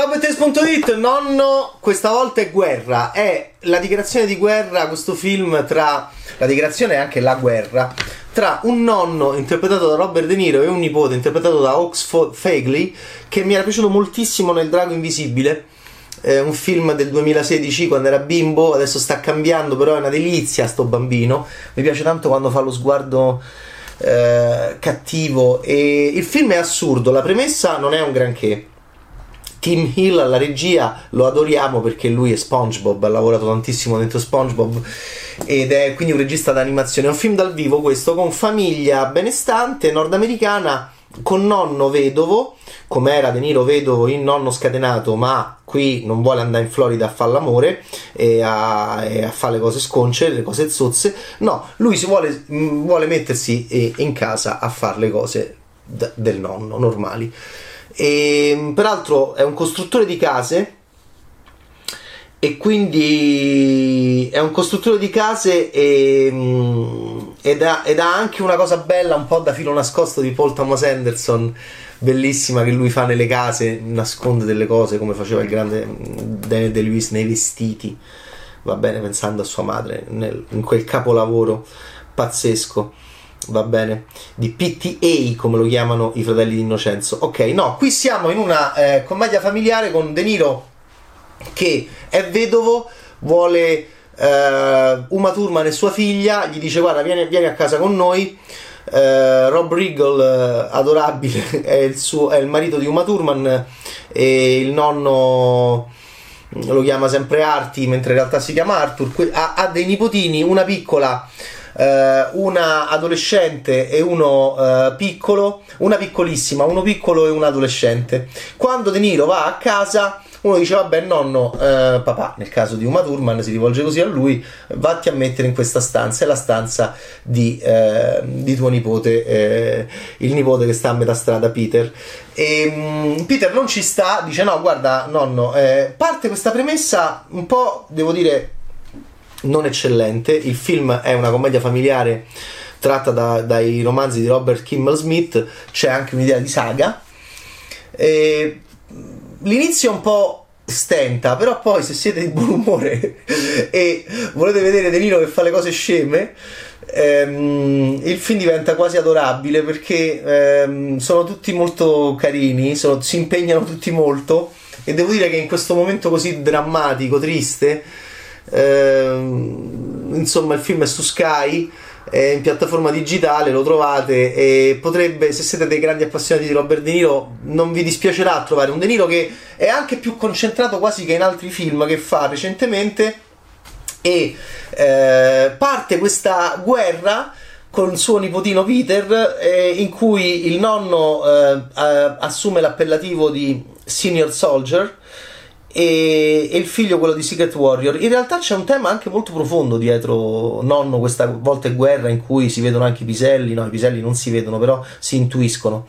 Ciao Bettes.it, nonno, questa volta è guerra, è la dichiarazione di guerra, questo film tra, la dichiarazione è anche la guerra, tra un nonno interpretato da Robert De Niro e un nipote interpretato da Oxford Fagley, che mi era piaciuto moltissimo nel Drago Invisibile, eh, un film del 2016 quando era bimbo, adesso sta cambiando, però è una delizia sto bambino, mi piace tanto quando fa lo sguardo eh, cattivo e il film è assurdo, la premessa non è un granché Tim Hill alla regia lo adoriamo perché lui è SpongeBob, ha lavorato tantissimo dentro SpongeBob ed è quindi un regista d'animazione. È un film dal vivo questo con famiglia benestante nordamericana con nonno vedovo, come era De Niro vedovo in Nonno Scatenato, ma qui non vuole andare in Florida a fare l'amore e a, e a fare le cose sconce, le cose zozze. No, lui si vuole, vuole mettersi eh, in casa a fare le cose d- del nonno normali. E, peraltro è un costruttore di case e quindi è un costruttore di case e, ed, ha, ed, ha, anche una cosa bella un po' da filo nascosto di Paul Thomas Anderson bellissima che lui fa nelle case nasconde delle cose come faceva il grande Daniel De Lewis nei vestiti va bene pensando a sua madre nel, in quel capolavoro pazzesco va bene, di PTA come lo chiamano i fratelli di Innocenzo. Ok, no, qui siamo in una eh, commedia familiare con De Niro che è vedovo, vuole eh, Uma Thurman e sua figlia, gli dice guarda vieni, vieni a casa con noi. Uh, Rob Riggle, uh, adorabile, è il, suo, è il, marito di Uma Thurman e il nonno lo chiama sempre Arti, mentre in realtà si chiama Arthur. Ha dei nipotini, una piccola eh, una adolescente e uno eh, piccolo, una piccolissima, uno piccolo e un adolescente. Quando De Niro va a casa uno dice vabbè nonno eh, papà nel caso di Uma Thurman si rivolge così a lui vatti a mettere in questa stanza è la stanza di, eh, di tuo nipote eh, il nipote che sta a metà strada Peter e um, Peter non ci sta dice no guarda nonno eh, parte questa premessa un po' devo dire non eccellente. Il film è una commedia familiare tratta da, dai romanzi di Robert Kimmel Smith, c'è anche un'idea di saga. E l'inizio è un po' stenta, però poi se siete di buon umore e volete vedere De Niro che fa le cose sceme, ehm, il film diventa quasi adorabile perché ehm, sono tutti molto carini, sono, si impegnano tutti molto e devo dire che in questo momento così drammatico, triste, insomma, il film è su Sky. È in piattaforma digitale, lo trovate e potrebbe, se siete dei grandi appassionati di Robert De Niro, non vi dispiacerà trovare un De Niro che è anche più concentrato quasi che in altri film che fa recentemente e eh, parte questa guerra con suo nipotino Peter eh, in cui il nonno eh, assume l'appellativo di Senior Soldier e, e, il figlio quello di Secret Warrior. In realtà c'è un tema anche molto profondo dietro Nonno, questa volta è guerra in cui si vedono anche i piselli, no i piselli non si vedono però si intuiscono.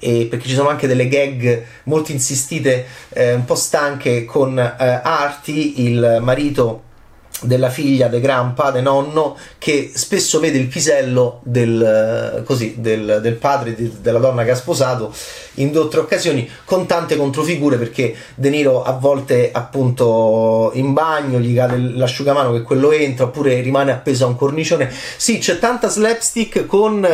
E perché ci sono anche delle gag molto insistite, eh, un po' stanche con eh, Artie, il marito della figlia, de Grampa, de nonno, che spesso vede il pisello del, così, del, del padre di, della donna che ha sposato in due o tre occasioni con tante controfigure perché De Niro a volte appunto in bagno gli cade l'asciugamano che quello entra oppure rimane appeso a un cornicione. Sì, c'è tanta slapstick con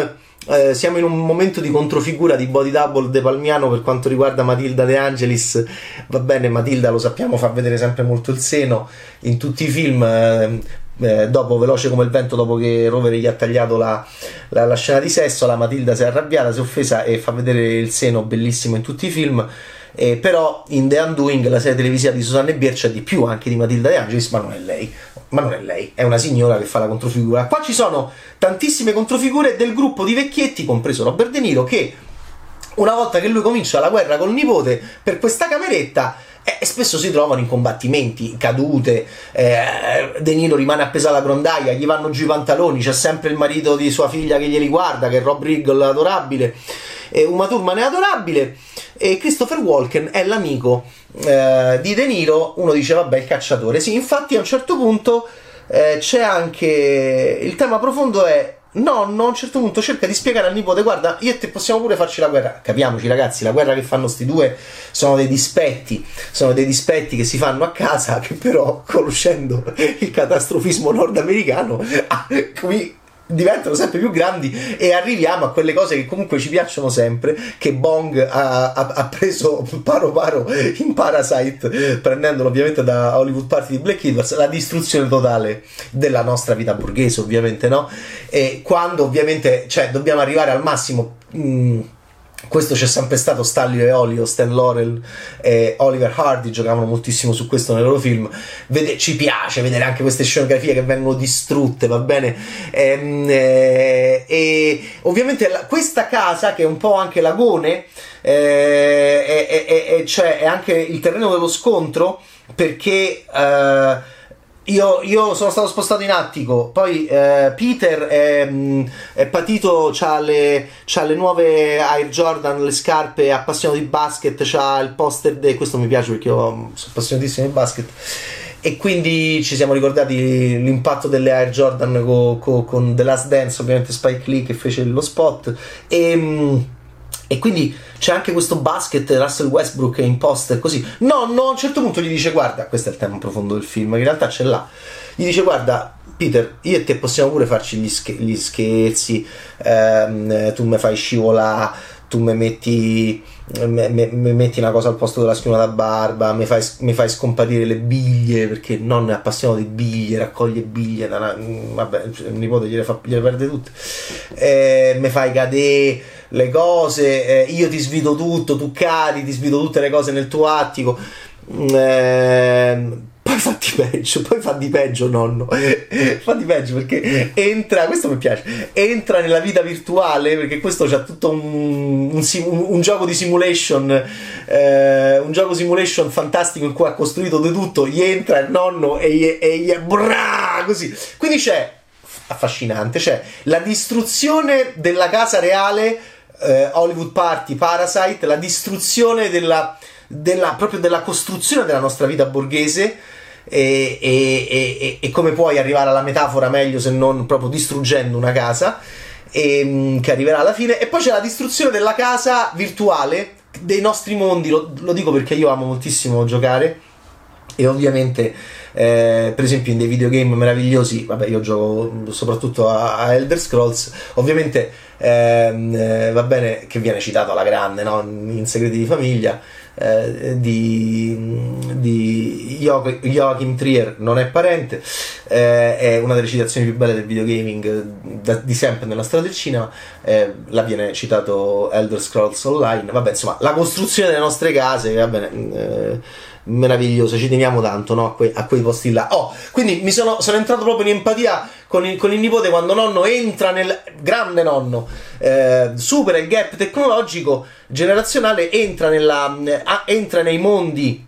eh, siamo in un momento di controfigura di body double De Palmiano per quanto riguarda Matilda De Angelis. Va bene, Matilda lo sappiamo, fa vedere sempre molto il seno in tutti i film. Eh, eh, dopo Veloce come il vento, dopo che Rovere gli ha tagliato la, la, la, scena di sesso, la Matilda si è arrabbiata, si è offesa e fa vedere il seno bellissimo in tutti i film. Eh, però in The Undoing, la serie televisiva di Susanne Bier, c'è di più anche di Matilda De Angelis, ma non è lei. Ma non è lei, è una signora che fa la controfigura. Qua ci sono tantissime controfigure del gruppo di vecchietti, compreso Robert De Niro, che una volta che lui comincia la guerra col nipote per questa cameretta eh, spesso si trovano in combattimenti, cadute, eh, De Niro rimane appeso alla grondaia, gli vanno giù i pantaloni, c'è sempre il marito di sua figlia che glieli guarda, che è Rob Riggle adorabile, e Uma Thurman è adorabile, e Christopher Walken è l'amico eh, di De Niro, uno dice vabbè il cacciatore, sì, infatti a un certo punto eh, c'è anche il tema profondo è nonno a un certo punto cerca di spiegare al nipote guarda io e te possiamo pure farci la guerra. Capiamoci ragazzi la guerra che fanno sti due sono dei dispetti. Sono dei dispetti che si fanno a casa che però conoscendo il catastrofismo nordamericano ah, qui diventano sempre più grandi e arriviamo a quelle cose che comunque ci piacciono sempre che Bong ha, ha, ha preso paro paro in Parasite prendendolo ovviamente da Hollywood Party di Black Edwards la distruzione totale della nostra vita borghese ovviamente no? E quando ovviamente cioè dobbiamo arrivare al massimo mh, mm, questo c'è sempre stato Stanley e Olio, Stan Laurel e Oliver Hardy giocavano moltissimo su questo nei loro film. Vede, ci piace vedere anche queste scenografie che vengono distrutte va bene? E, ehm, e, e ovviamente la, questa casa che è un po' anche l'agone eh, è, è, cioè è anche il terreno dello scontro perché eh, io, io, sono stato spostato in attico, poi eh, Peter è, mm, è patito, ha le, le, nuove Air Jordan, le scarpe, è appassionato di basket, ha il poster di... questo mi piace perché io sono appassionatissimo di basket. E quindi ci siamo ricordati l'impatto delle Air Jordan co, co, con The Last Dance, ovviamente Spike Lee che fece lo spot. E mm, e quindi c'è anche questo basket Russell Westbrook in poster così. No, no, a un certo punto gli dice guarda, questo è il tema profondo del film, in realtà ce l'ha. Gli dice guarda, Peter, io e te possiamo pure farci gli, sch- gli scherzi, ehm, tu mi fai scivolare, tu mi metti, metti, una cosa al posto della schiuma da barba, mi fai, fai, scomparire le biglie, perché non è appassionato di biglie, raccoglie biglie, una, vabbè, il nipote gliele, fa, gliele perde tutte, eh, mi fai cadere le cose, eh, io ti svido tutto, tu cadi, ti svido tutte le cose nel tuo attico. Eh, poi fa di peggio, poi fa di peggio nonno, fa di peggio perché entra, questo mi piace, entra nella vita virtuale perché questo c'ha tutto un, un, un, gioco di simulation, eh, un gioco simulation fantastico in cui ha costruito di tutto, gli entra il nonno e gli, e gli brrr, così, quindi c'è, affascinante, c'è la distruzione della casa reale eh, Hollywood Party, Parasite, la distruzione della, della, proprio della costruzione della nostra vita borghese. E, e, e, come puoi arrivare alla metafora meglio se non proprio distruggendo una casa che arriverà alla fine. E poi c'è la distruzione della casa virtuale dei nostri mondi. Lo, lo dico perché io amo moltissimo giocare. E ovviamente eh, per esempio in dei videogame meravigliosi vabbè io gioco soprattutto a, a Elder Scrolls ovviamente ehm, eh, va bene che viene citato alla grande no? in segreti di famiglia eh, di, di Joachim Trier non è parente eh, è una delle citazioni più belle del videogaming da, di sempre nella storia del cinema eh, la viene citato Elder Scrolls Online vabbè insomma la costruzione delle nostre case va bene eh, meraviglioso, ci teniamo tanto no? a, que- a, quei posti là. Oh, quindi mi sono, sono entrato proprio in empatia con il, con il, nipote quando nonno entra nel grande nonno, eh, supera il gap tecnologico generazionale, entra, nella, entra nei mondi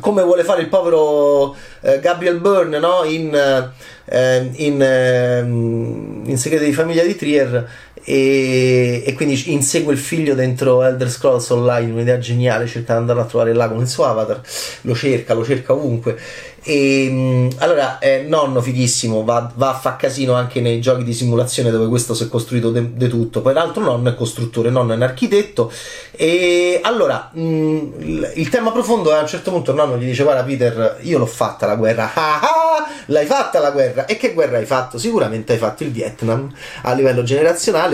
come vuole fare il povero eh, Gabriel Byrne no? in, eh, in, eh, in Segreti di famiglia di Trier e, e, quindi insegue il figlio dentro Elder Scrolls Online, un'idea geniale, cerca di andare a trovare là con il suo avatar, lo cerca, lo cerca ovunque e mm, allora, eh, nonno fighissimo, va, va, a far casino anche nei giochi di simulazione dove questo si è costruito di tutto. Poi l'altro nonno è costruttore, nonno è un architetto. E allora, mh, mm, il tema profondo è a un certo punto il nonno gli dice: Guarda, Peter, io l'ho fatta la guerra. Ah, ah, l'hai fatta la guerra. E che guerra hai fatto? Sicuramente hai fatto il Vietnam a livello generazionale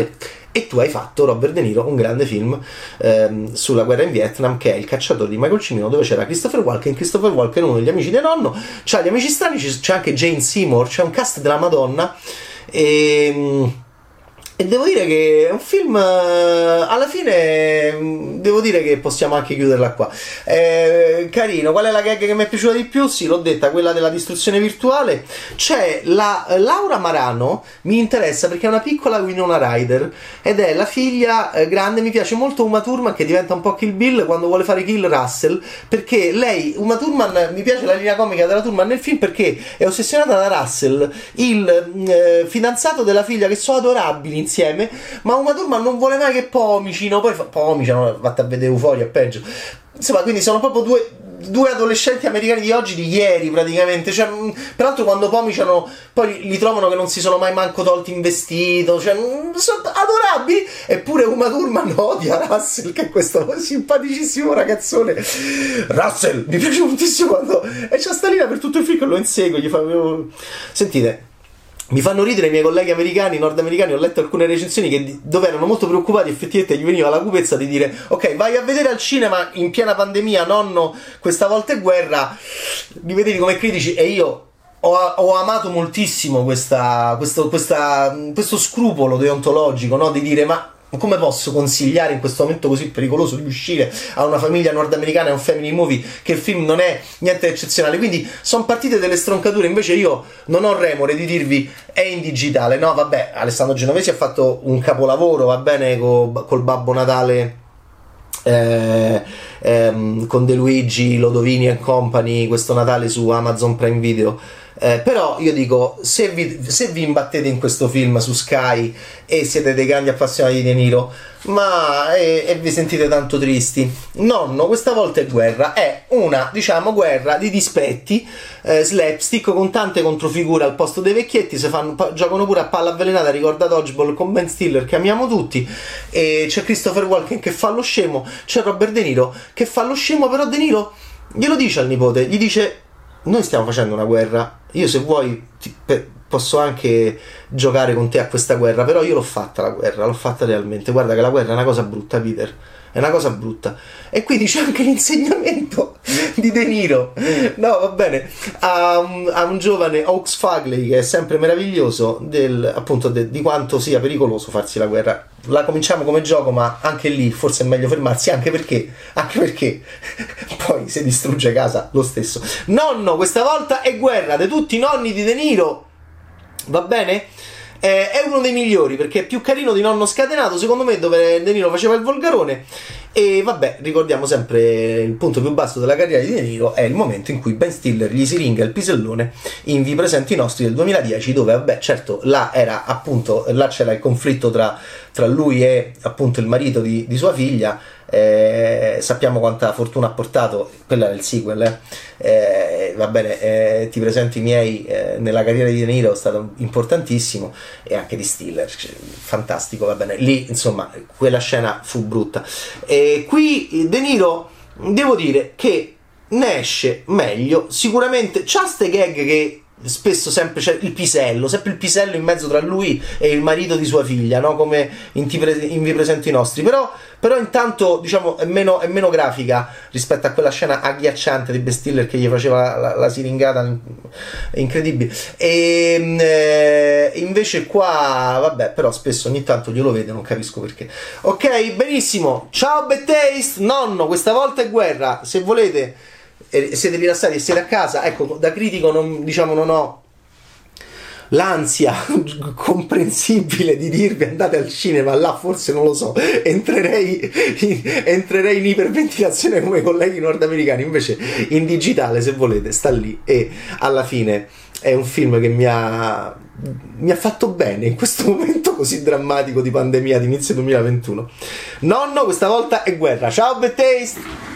e tu hai fatto Robert De Niro un grande film ehm, sulla guerra in Vietnam che è Il cacciatore di Michael Cimino dove c'era Christopher Walken. Christopher Walken uno degli amici del nonno. C'ha gli amici strani c'è anche Jane Seymour c'è un cast della Madonna. E ehm, e devo dire che è un film, eh, alla fine, mm, devo dire che possiamo anche chiuderla qua. È carino, qual è la gag che mi è piaciuta di più? Sì, l'ho detta, quella della distruzione virtuale. C'è la Laura Marano, mi interessa perché è una piccola Winona Ryder ed è la figlia eh, grande, mi piace molto Uma Thurman che diventa un po' Kill Bill quando vuole fare Kill Russell, perché lei, Uma Thurman, mi piace la linea comica della Thurman nel film perché è ossessionata da Russell, il mm, eh, fidanzato della figlia che sono adorabili insieme, ma Uma Thurman non vuole mai che Pomici, no? Poi fa, Pomici, no? Vatte a vedere Euforia, peggio. Insomma, quindi sono proprio due due adolescenti americani di oggi, di ieri praticamente. Cioè, peraltro, quando pomiciano, poi li trovano che non si sono mai manco tolti in vestito. Cioè, sono adorabili. Eppure Uma Thurman odia Russell, che è questo simpaticissimo ragazzone. Russell, mi piace moltissimo quando. E c'è Stalina per tutto il film che lo insegue. Gli fa. Sentite mi fanno ridere i miei colleghi americani, nordamericani, ho letto alcune recensioni che, dove erano molto preoccupati, effettivamente gli veniva la cupezza di dire ok, vai a vedere al cinema in piena pandemia, nonno, questa volta è guerra, li vedevi come critici e io ho, ho amato moltissimo questa, questo, questa, questo scrupolo deontologico, no? di dire ma come posso consigliare in questo momento così pericoloso di uscire a una famiglia nordamericana e a un family movie che il film non è niente eccezionale? Quindi sono partite delle stroncature. Invece io non ho remore di dirvi è in digitale. No, vabbè, Alessandro Genovesi ha fatto un capolavoro, va bene, col, col Babbo Natale. Eh, ehm, con De Luigi, Lodovini e Company questo Natale su Amazon Prime Video eh, però io dico, se vi, se vi, imbattete in questo film su Sky e siete dei grandi appassionati di De Niro, ma e, e, vi sentite tanto tristi, nonno, questa volta è guerra, è una, diciamo, guerra di dispetti, eh, slapstick con tante controfigure al posto dei vecchietti, se fanno, giocano pure a palla avvelenata, ricorda Dodgeball con Ben Stiller che amiamo tutti, e c'è Christopher Walken che fa lo scemo, c'è Robert De Niro che fa lo scemo, però De Niro glielo dice al nipote, gli dice noi stiamo facendo una guerra. Io se vuoi ti, per, posso anche giocare con te a questa guerra, però io l'ho fatta la guerra, l'ho fatta realmente. Guarda che la guerra è una cosa brutta, Peter. È una cosa brutta. E qui dice anche l'insegnamento di De Niro. No, va bene. A a un giovane Oaks Fagley che è sempre meraviglioso del, appunto de, di quanto sia pericoloso farsi la guerra. La cominciamo come gioco, ma anche lì forse è meglio fermarsi, anche perché, anche perché poi si distrugge casa lo stesso. Nonno, questa volta è guerra di tutti i nonni di De Niro. Va bene? Eh, è uno dei migliori perché è più carino di Nonno Scatenato, secondo me, dove De Niro faceva il volgarone. E vabbè, ricordiamo sempre il punto più basso della carriera di De Niro è il momento in cui Ben Stiller gli si ringa il pisellone in Vi presenti nostri del 2010, dove vabbè, certo, là era appunto, là c'era il conflitto tra, tra lui e appunto il marito di, di sua figlia eh, sappiamo quanta fortuna ha portato, quella era il sequel, eh. Eh, va bene, eh, ti presento i miei eh, nella carriera di De Niro, è stato importantissimo e anche di Stiller, cioè, fantastico, va bene, lì insomma quella scena fu brutta. E qui De Niro, devo dire che ne esce meglio, sicuramente c'ha ste gag che spesso sempre c'è il pisello, sempre il pisello in mezzo tra lui e il marito di sua figlia, no? come in, in Vi presenti nostri, però, però intanto diciamo è meno, è meno, grafica rispetto a quella scena agghiacciante di Ben Stiller che gli faceva la, la siringata incredibile. E ehm, eh, invece qua vabbè però spesso ogni tanto glielo vede non capisco perché. Ok benissimo. Ciao Bad Taste nonno questa volta è guerra. Se volete siete rilassati e siete a casa, ecco, da critico non, diciamo, non ho l'ansia comprensibile di dirvi andate al cinema, là forse non lo so, entrerei in, entrerei in iperventilazione come i colleghi nordamericani, invece in digitale se volete sta lì e alla fine è un film che mi ha, mi ha fatto bene in questo momento così drammatico di pandemia di inizio 2021. Nonno, questa volta è guerra. Ciao, Bad Taste!